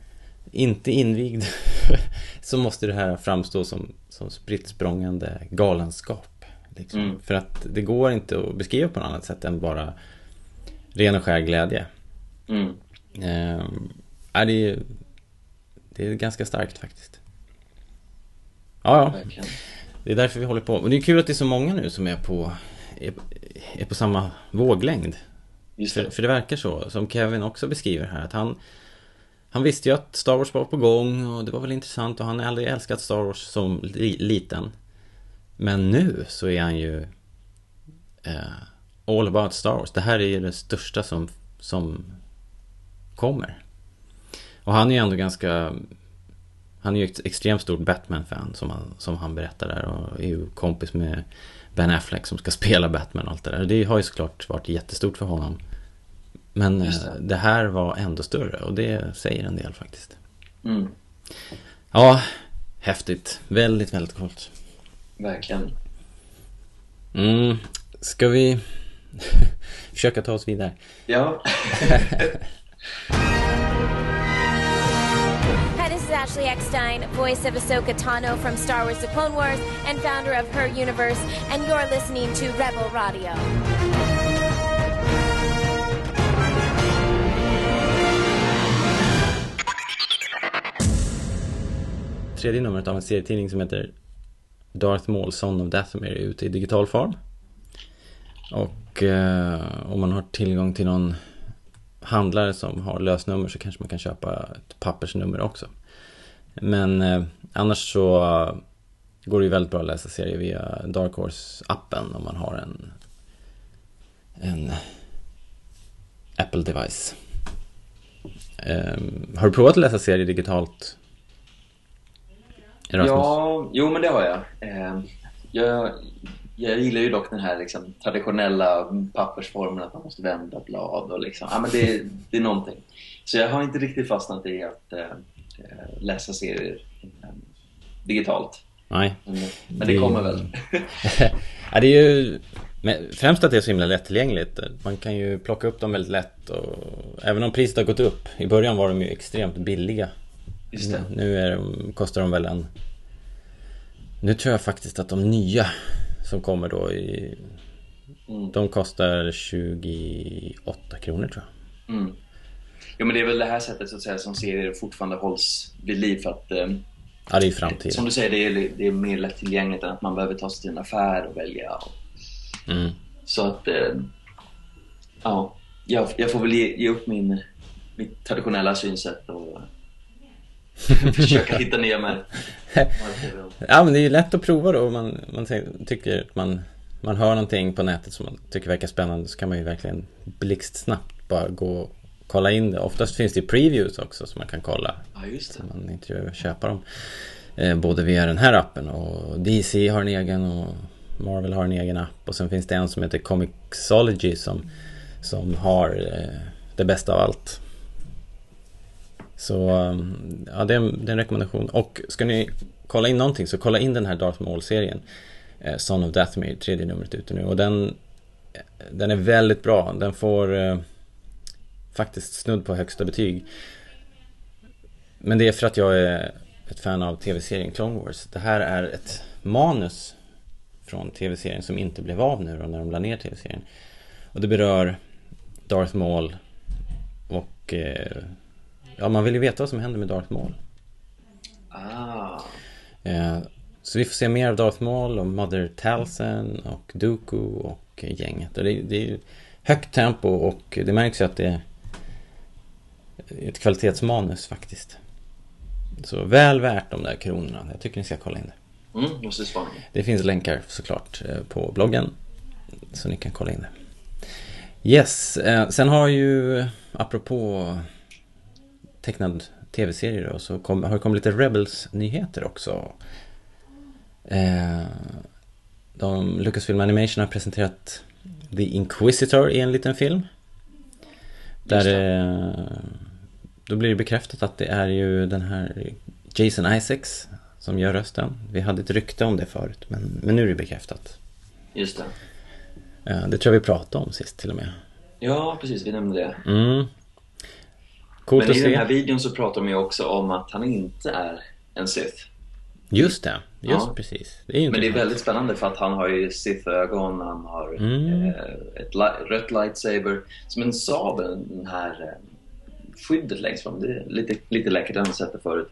inte invigd så måste det här framstå som, som spritt galenskap. Liksom. Mm. För att det går inte att beskriva på något annat sätt än bara ren och skär glädje. Mm. Ehm, är det, är, det är ganska starkt faktiskt. Ja, ja. Det är därför vi håller på. Och det är kul att det är så många nu som är på, är, är på samma våglängd. Just För, det. för det verkar så, som Kevin också beskriver här, att han Han visste ju att Star Wars var på gång och det var väl intressant och han aldrig älskat Star Wars som li, liten Men nu så är han ju eh, All about Star Wars, det här är ju det största som, som kommer Och han är ju ändå ganska Han är ju ett extremt stort Batman-fan som han, som han berättar där och är ju kompis med Ben Affleck som ska *laughs* spela Batman och allt det där. Det har ju såklart varit jättestort för honom. Men eh, det. det här var ändå större och det säger en del faktiskt. Mm. Ja, häftigt. Väldigt, väldigt coolt. Verkligen. Mm, ska vi *laughs* försöka ta oss vidare? Ja. *laughs* Ashley Eckstein, voice of Ahsoka Tano from Star Wars The Clone Wars and founder of Her Universe, and you're listening to Rebel Radio. Tredje numret av en serietidning som heter Darth Maul, Son of Dathomir är ute i digital form. Och eh, om man har tillgång till någon handlare som har lösnummer så kanske man kan köpa ett pappersnummer också. Men eh, annars så går det ju väldigt bra att läsa serier via Dark Horse-appen om man har en, en Apple-device. Eh, har du provat att läsa serier digitalt? Erasmus? ja, jo men det har jag. Eh, jag. Jag gillar ju dock den här liksom, traditionella pappersformen att man måste vända blad och liksom, ja men det, det är någonting. Så jag har inte riktigt fastnat i att eh, läsa serier eh, digitalt. Nej. Men, men det kommer väl. *laughs* ja, det är ju men främst att det är så himla lättillgängligt. Man kan ju plocka upp dem väldigt lätt och även om priset har gått upp. I början var de ju extremt billiga. Just det. Nu är de, kostar de väl en... Nu tror jag faktiskt att de nya som kommer då i... Mm. De kostar 28 kronor tror jag. Mm. Jo men det är väl det här sättet så att säga som serier fortfarande hålls vid liv för att eh, Ja, det är framtiden. Som du säger, det är, det är mer lättillgängligt än att man behöver ta sig till en affär och välja. Mm. Så att, eh, ja, jag, jag får väl ge, ge upp min, mitt traditionella synsätt och *laughs* försöka hitta nya med. *laughs* Ja men det är ju lätt att prova då. Man, man ty- tycker att man, man hör någonting på nätet som man tycker verkar spännande så kan man ju verkligen blixtsnabbt bara gå och kolla in det. Oftast finns det previews också som man kan kolla Ja, just det. om man inte vill köpa dem. Eh, både via den här appen och DC har en egen och Marvel har en egen app. Och sen finns det en som heter Comixology som, som har eh, det bästa av allt. Så um, ja, det är, en, det är en rekommendation. Och ska ni kolla in någonting så kolla in den här Darth Maul-serien. Eh, Son of Dathomir, tredje numret ute nu. Och den, eh, den är väldigt bra. Den får eh, faktiskt snudd på högsta betyg. Men det är för att jag är ett fan av tv-serien Clone Wars. Det här är ett manus från tv-serien som inte blev av nu då när de la ner tv-serien. Och det berör Darth Maul och eh, ja, man vill ju veta vad som händer med Darth Maul. Ah. Eh, så vi får se mer av Darth Maul och Mother Talsen och Dooku och gänget. Och det, det är högt tempo och det märks ju att det är ett kvalitetsmanus faktiskt. Så väl värt de där kronorna. Jag tycker ni ska kolla in det. Mm, måste spana. Det finns länkar såklart eh, på bloggen. Så ni kan kolla in det. Yes, eh, sen har ju apropå tecknad tv-serier då, så kom, har det kommit lite Rebels-nyheter också. Eh, de, Lucasfilm Animation har presenterat The Inquisitor i en liten film. Där eh, då blir det bekräftat att det är ju den här Jason Isaacs som gör rösten. Vi hade ett rykte om det förut, men, men nu är det bekräftat. Just det. Eh, det tror jag vi pratade om sist till och med. Ja, precis. Vi nämnde det. Mm. Coolt Men i den här videon så pratar de ju också om att han inte är en Sith. Just det, just Ja. precis. Det Men det är väldigt spännande för att han har ju Sith-ögon, han har Mm. eh, ett rött lightsaber. Som en sabel, den här eh, skyddet längst fram. Det är lite, lite läckert, jag har sett det förut.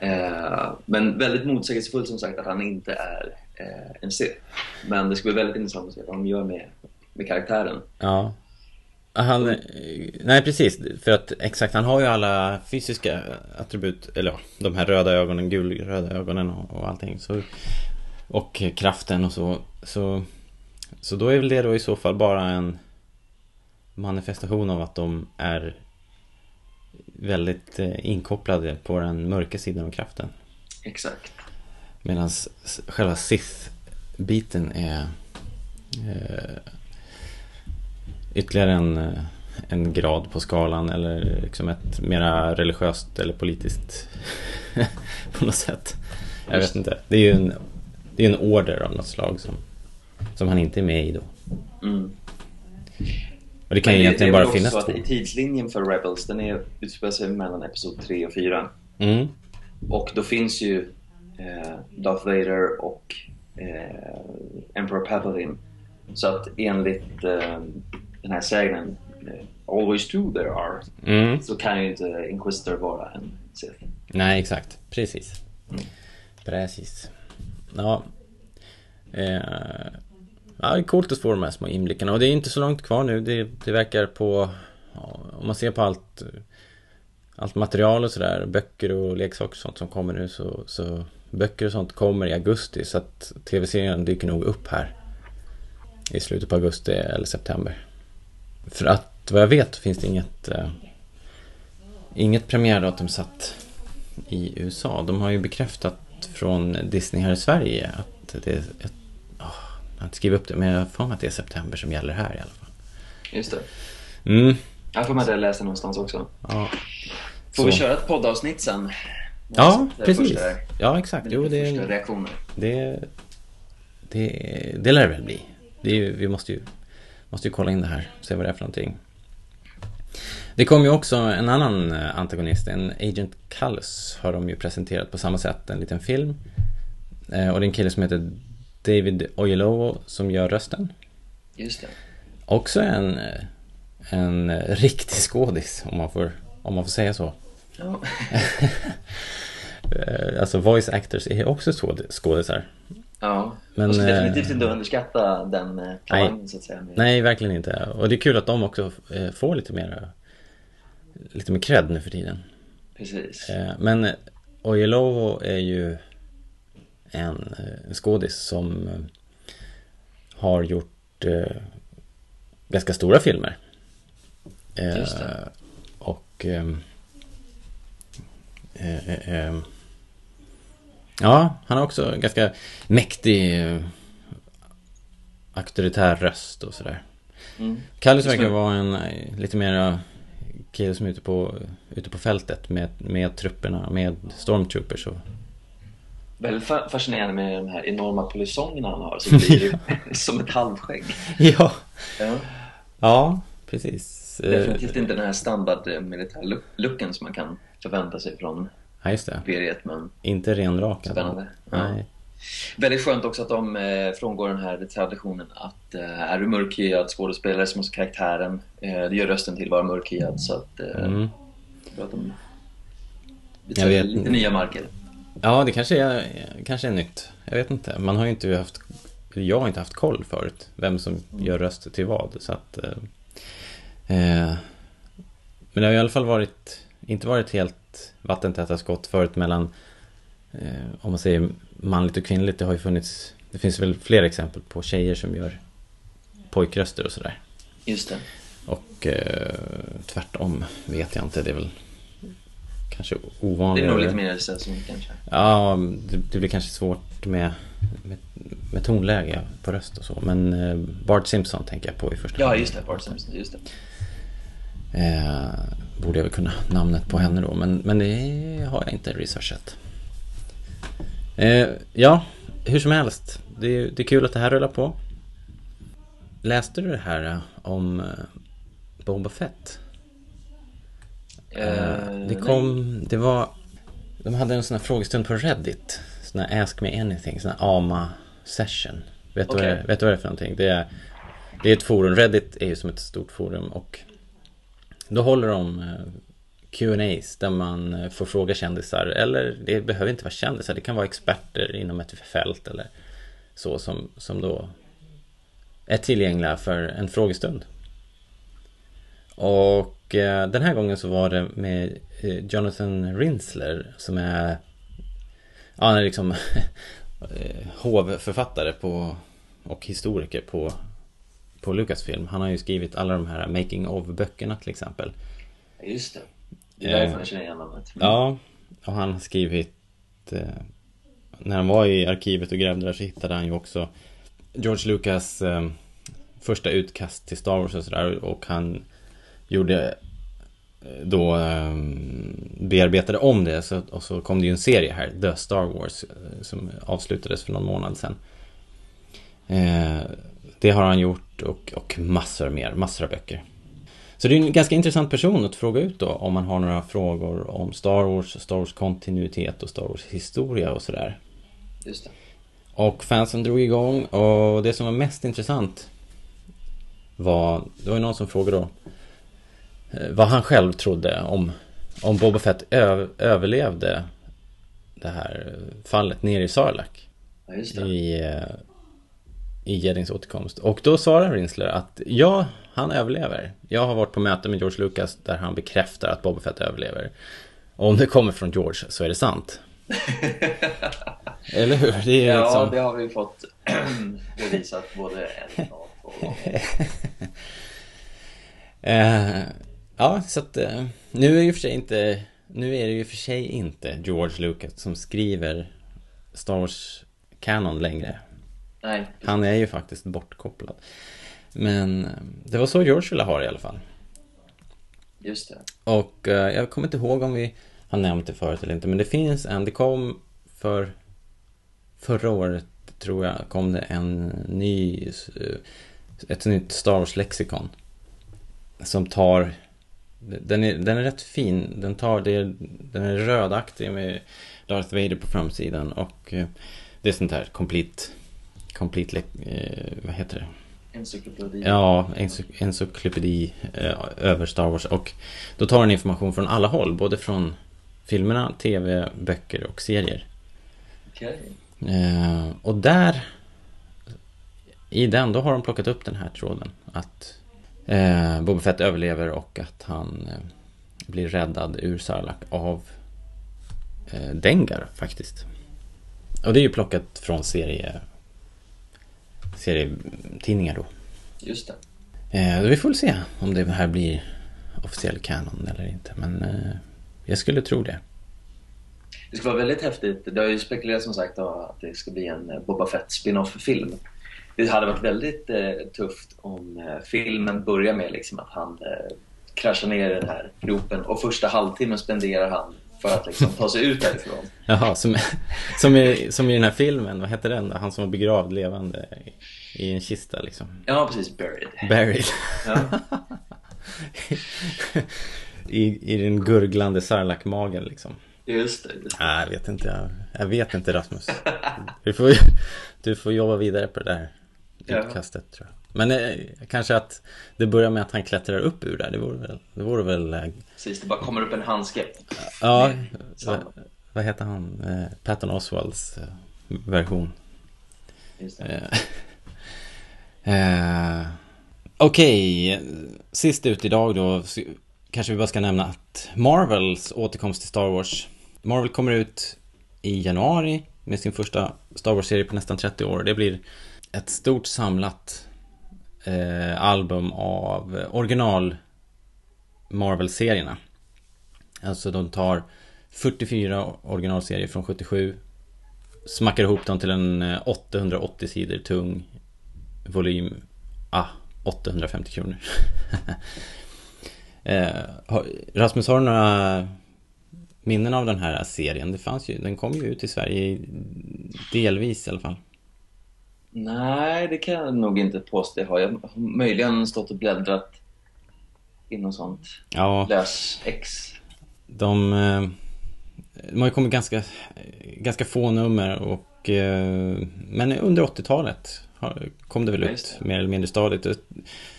Eh, men väldigt motsägelsefullt som sagt att han inte är eh, en Sith. Men det ska bli väldigt intressant att se vad de gör med, med karaktären. Ja. Han, nej precis, för att exakt, han har ju alla fysiska attribut, eller ja, de här röda ögonen, gulröda ögonen och, och allting. Så, och kraften och så, så. Så då är väl det då i så fall bara en manifestation av att de är väldigt eh, inkopplade på den mörka sidan av kraften. Exakt. Medan själva Sith-biten är eh, ytterligare en, eh, en grad på skalan eller liksom ett mera religiöst eller politiskt *laughs* på något sätt. Jag vet inte. Det är ju en, det är en order av något slag som, som han inte är med i då. Mm. Och det kan ju egentligen bara finnas två. i tidslinjen för Rebels, den är, utspelar sig mellan Episod 3 och 4. Mm. Och då finns ju eh, Darth Vader och eh, Emperor Palpatine. Så att enligt eh, den här sägnen, eh, always two there are, Mm. så kan ju inte Inquisitor vara en Sith. Nej, exakt. Precis. Mm. Precis. Ja. Eh, ja, det är coolt att få de här små inblickarna. Och det är inte så långt kvar nu. Det, det verkar på... Ja, om man ser på allt... Allt material och sådär. Böcker och leksaker och sånt som kommer nu så... så böcker och sånt kommer i augusti. Så att tv-serien dyker nog upp här. I slutet på augusti eller september. För att vad jag vet finns det inget... Eh, inget premiärdatum satt i USA. De har ju bekräftat från Disney här i Sverige att det är... Ett, åh, jag har inte skrivit upp det, men jag har för mig att det är september som gäller här i alla fall. Just det. Mm, Jag får med att jag läste någonstans också. ja. Får Så. vi köra ett poddavsnitt sen? Ja, precis. första- Ja, exakt. det är Jo, det, reaktioner. det, det, det lär det väl bli. Det ju, vi måste ju, måste ju kolla in det här, se vad det är för någonting. Det kom ju också en annan eh, antagonist, en Agent Callus har de ju presenterat på samma sätt, en liten film. Eh, Och det är en kille som heter David Oyelowo som gör rösten. Just det. Också en, eh, en riktig skådis, om man får, om man får säga så. Ja. *laughs* Alltså voice actors är också skåd- skådisar. Ja. Men, Man ska eh, definitivt inte underskatta den eh, talangen så att säga. Nej, verkligen inte. Och det är kul att de också eh, får lite mer lite mer cred nu för tiden. Precis. Men Ojelowo är ju en skådis som har gjort ganska stora filmer. Just det. Och ehm, eh, eh, ehm, Ja, han har också ganska mäktig eh, auktoritär röst och sådär. Mm. Kallus verkar vara en eh, lite mer kille som är ute på, ute på fältet med, med trupperna, med stormtroopers och Väldigt fa- fascinerande med de här enorma polisongerna han har, så blir *laughs* *laughs* som ett halvskägg. Ja, Ja. ja precis. Definitivt inte den här standard eh, militärlooken som man kan förvänta sig från Ja, just det. imperiet, men Inte renrakad. Spännande. Ja. Nej. väldigt skönt också att de eh, frångår den här traditionen att eh, är du mörkhyad skådespelare som har karaktären, eh, det gör rösten till vara mörkhyad så att, eh, Mm. att de Jag vet lite nya marker. Ja, det kanske är, kanske är nytt. Jag vet inte. Man har ju inte haft... Jag har inte haft koll förut. Vem som gör röster till vad. Så att... Eh, eh, men det har i alla fall varit... Inte varit helt vattentäta skott förut mellan... Eh, om man säger manligt och kvinnligt. Det har ju funnits... Det finns väl fler exempel på tjejer som gör pojkröster och sådär. Just det. Och eh, tvärtom vet jag inte. Det är väl kanske Det ovanligare. är nog lite mer sällsynt kanske. Ja, det, det blir kanske svårt med, med, med tonläge på röst och så. Men eh, Bart Simpson tänker jag på i första Ja, hand. just det. Bart Simpson, just det. Eh, borde jag väl kunna namnet på henne då, men, men det har jag inte researchat. Eh, ja, hur som helst. Det, är- det är kul att det här rullar på. Läste du det här eh, om eh, Boba Fett? Eh, det kom, det var, de hade en sån här frågestund på Reddit. Sån här Ask Me Anything, sån här AMA session. Vet, du vad det, vet du vad det är för någonting? Det är, det är ett forum, Reddit är ju som ett stort forum och då håller de eh, Q&As där man eh, får fråga kändisar, eller det behöver inte vara kändisar, det kan vara experter inom ett fält eller så som, som då är tillgängliga för en frågestund. Och eh, den här gången så var det med eh, Jonathan Rinsler som är Ja, han är liksom *laughs* eh, hovförfattare på och historiker på på Lucasfilm. Han har ju skrivit alla de här Making of böckerna till exempel. Just det. Det är Eh, därför jag känner igen namnet. Ja, och han har skrivit eh, När han var i arkivet och grävde där så hittade han ju också George Lucas eh, första utkast till Star Wars och sådär och han gjorde eh, då eh, bearbetade om det så, och så kom det ju en serie här, The Star Wars, eh, som avslutades för någon månad sedan. Eh, det har han gjort och, och massor mer, massor av böcker. Så det är en ganska intressant person att fråga ut då om man har några frågor om Star Wars, Star Wars kontinuitet och Star Wars historia och sådär. Just det. Och fansen drog igång och det som var mest intressant var, det var ju någon som frågade då eh, vad han själv trodde om, om Boba Fett ö, överlevde det här fallet nere i Sarlacc Ja, just det. i, eh, i Jedins återkomst. Och då svarar Rinsler att ja, han överlever. Jag har varit på möte med George Lucas där han bekräftar att Boba Fett överlever. Och om det kommer från George så är det sant. *laughs* Eller hur? Det Ja, liksom... det har vi fått *clears throat* bevisat både en och två gånger. *laughs* Eh, ja, så att eh, nu är det ju för sig inte Nu är det ju för sig inte George Lucas som skriver Star Wars Canon längre. Nej, Han är ju faktiskt bortkopplad. Men eh, det var så George ville ha det i alla fall. just det. Och eh, jag kommer inte ihåg om vi har nämnt det förut eller inte. Men det finns en, det kom för förra året tror jag kom det en ny, eh, ett nytt Star Wars lexikon. Som tar, den är, den är rätt fin. Den tar, det är, den är rödaktig med Darth Vader på framsidan och det är sånt här complete, complete, le- eh, vad heter det? Encyklopedi. Ja, ency- encyklopedi eh, över Star Wars och då tar den information från alla håll, både från filmerna, tv, böcker och serier. Okej. Eh, och där, i den, då har de plockat upp den här tråden att eh, Boba Fett överlever och att han eh, blir räddad ur Sarlacc av eh, Dengar faktiskt. Och det är ju plockat från serie serietidningar då. Just det. Eh, vi får väl se om det här blir officiell kanon eller inte. Men eh, jag skulle tro det. Det skulle vara väldigt häftigt. Det har ju spekulerats som sagt att det ska bli en Boba Fett spin-off-film. Det hade varit väldigt eh, tufft om eh, filmen börjar med liksom att han eh, kraschar ner i den här gropen och första halvtimmen spenderar han för att liksom ta sig ut därifrån. *laughs* Jaha, som, som, i, som i den här filmen, vad hette den? Han som var begravd levande i, i en kista liksom. Ja, precis. Buried. Buried. Ja. *laughs* I, I den gurglande sarlakmagen liksom. Just det. Just det. Nej, jag vet inte. Jag, jag vet inte Rasmus. *laughs* Du får, du får jobba vidare på det där Ja. utkastet tror jag. Men eh, kanske att det börjar med att han klättrar upp ur där. Det vore väl, det vore väl eh, Precis, det bara kommer upp en handske. Ja, vad, vad heter han? Eh, Patton Oswalds eh, version. Just det. Eh, *laughs* eh, Okej, sist ut idag då kanske vi bara ska nämna att Marvels återkomst till Star Wars. Marvel kommer ut i januari med sin första Star Wars-serie på nästan 30 år. Det blir ett stort samlat eh, album av original Marvel-serierna. Alltså de tar 44 originalserier från 77 Smackar ihop dem till en eh, 880 sidor tung volym Ah, 850 kronor *laughs* eh, Rasmus, har du några minnen av den här serien? Det fanns ju, den kom ju ut i Sverige delvis i alla fall Nej, det kan jag nog inte påstå jag har. Jag har möjligen stått och bläddrat i något sånt Ja, lös-ex. de, eh, de har ju kommit ganska, ganska få nummer och eh, Men under 80-talet har- kom det väl ut mer eller mindre stadigt.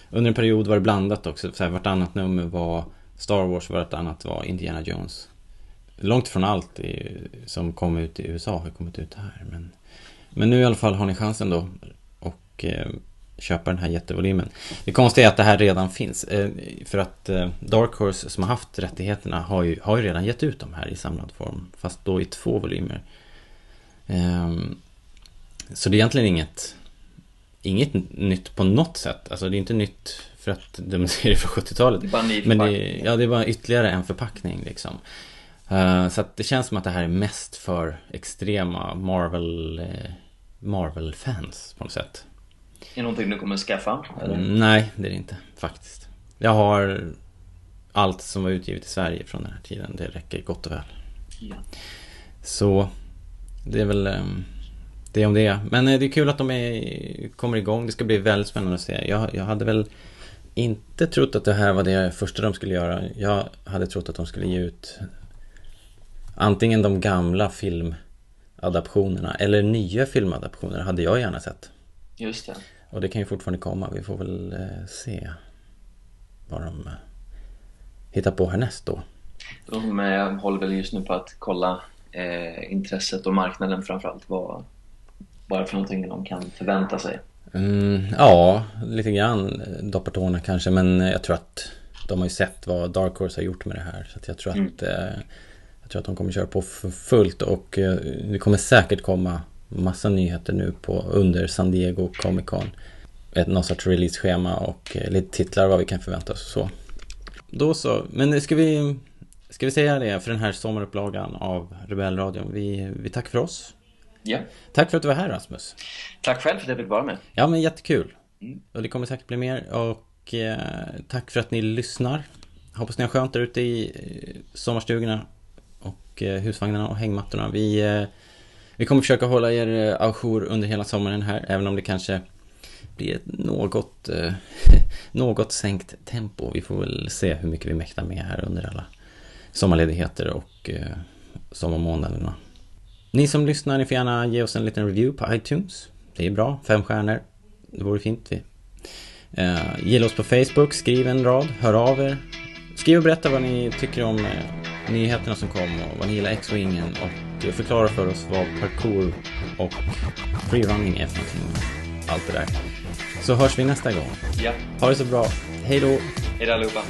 Under en period var det blandat också. Så här, vartannat nummer var Star Wars, vartannat var Indiana Jones. Långt från allt som kom ut i USA har kommit ut här. Men, men nu i alla fall har ni chansen då och eh, köpa den här jättevolymen. Det konstiga är att det här redan finns. Eh, för att eh, Dark Horse som har haft rättigheterna har ju, har ju redan gett ut de här i samlad form. Fast då i två volymer. Ehm, så det är egentligen inget Inget nytt på något sätt. Alltså det är inte nytt för att de ser det från 70-talet. Det är bara en ny Men det, ja, det är bara ytterligare en förpackning liksom. Eh, så att det känns som att det här är mest för extrema Marvel eh, Marvel-fans på något sätt. Är det någonting du kommer skaffa? Eller? Mm, nej, det är det inte faktiskt. Jag har allt som var utgivet i Sverige från den här tiden. Det räcker gott och väl. Ja. Så det är väl ehm, det om det. Men eh, det är kul att de är, kommer igång. Det ska bli väldigt spännande att se. Jag, jag hade väl inte trott att det här var det första de skulle göra. Jag hade trott att de skulle ge ut antingen de gamla filmadaptionerna eller nya filmadaptioner hade jag gärna sett. Just det. Och det kan ju fortfarande komma. Vi får väl eh, se vad de eh, hittar på härnäst då. De eh, håller väl just nu på att kolla eh, intresset och marknaden framförallt. Vad, vad är för någonting de kan förvänta sig? Mm, ja, lite grann eh, doppar tårna kanske men jag tror att de har ju sett vad Dark Horse har gjort med det här. Så att jag tror att eh, jag tror att de kommer köra på för fullt och eh, det kommer säkert komma massa nyheter nu på under San Diego Comic Con. Ett någon sorts release-schema och eh, lite titlar vad vi kan förvänta oss och så. Då så, men ska vi Ska vi säga det för den här sommarupplagan av Rebellradion? Vi, vi tackar för oss. Ja. Tack för att du var här Rasmus. Tack själv för att jag fick vara med. Ja men jättekul. Mm. Och det kommer säkert bli mer och eh, tack för att ni lyssnar. Hoppas ni har skönt där ute i eh, sommarstugorna och eh, husvagnarna och hängmattorna. Vi, eh, vi kommer försöka hålla er eh, ajour under hela sommaren här även om det kanske blir ett något, *laughs* något sänkt tempo. Vi får väl se hur mycket vi mäktar med här under alla sommarledigheter och sommarmånaderna. Ni som lyssnar, ni får gärna ge oss en liten review på iTunes. Det är bra, fem stjärnor. Det vore fint. Vi. Gilla oss på Facebook, skriv en rad, hör av er. Skriv och berätta vad ni tycker om nyheterna som kom och vad ni gillar X-Wingen och förklara för oss vad parkour och freerunning är för någonting. Allt det där. Så hörs vi nästa gång. Ja. Ha det så bra. Hej då! Hej då allihopa.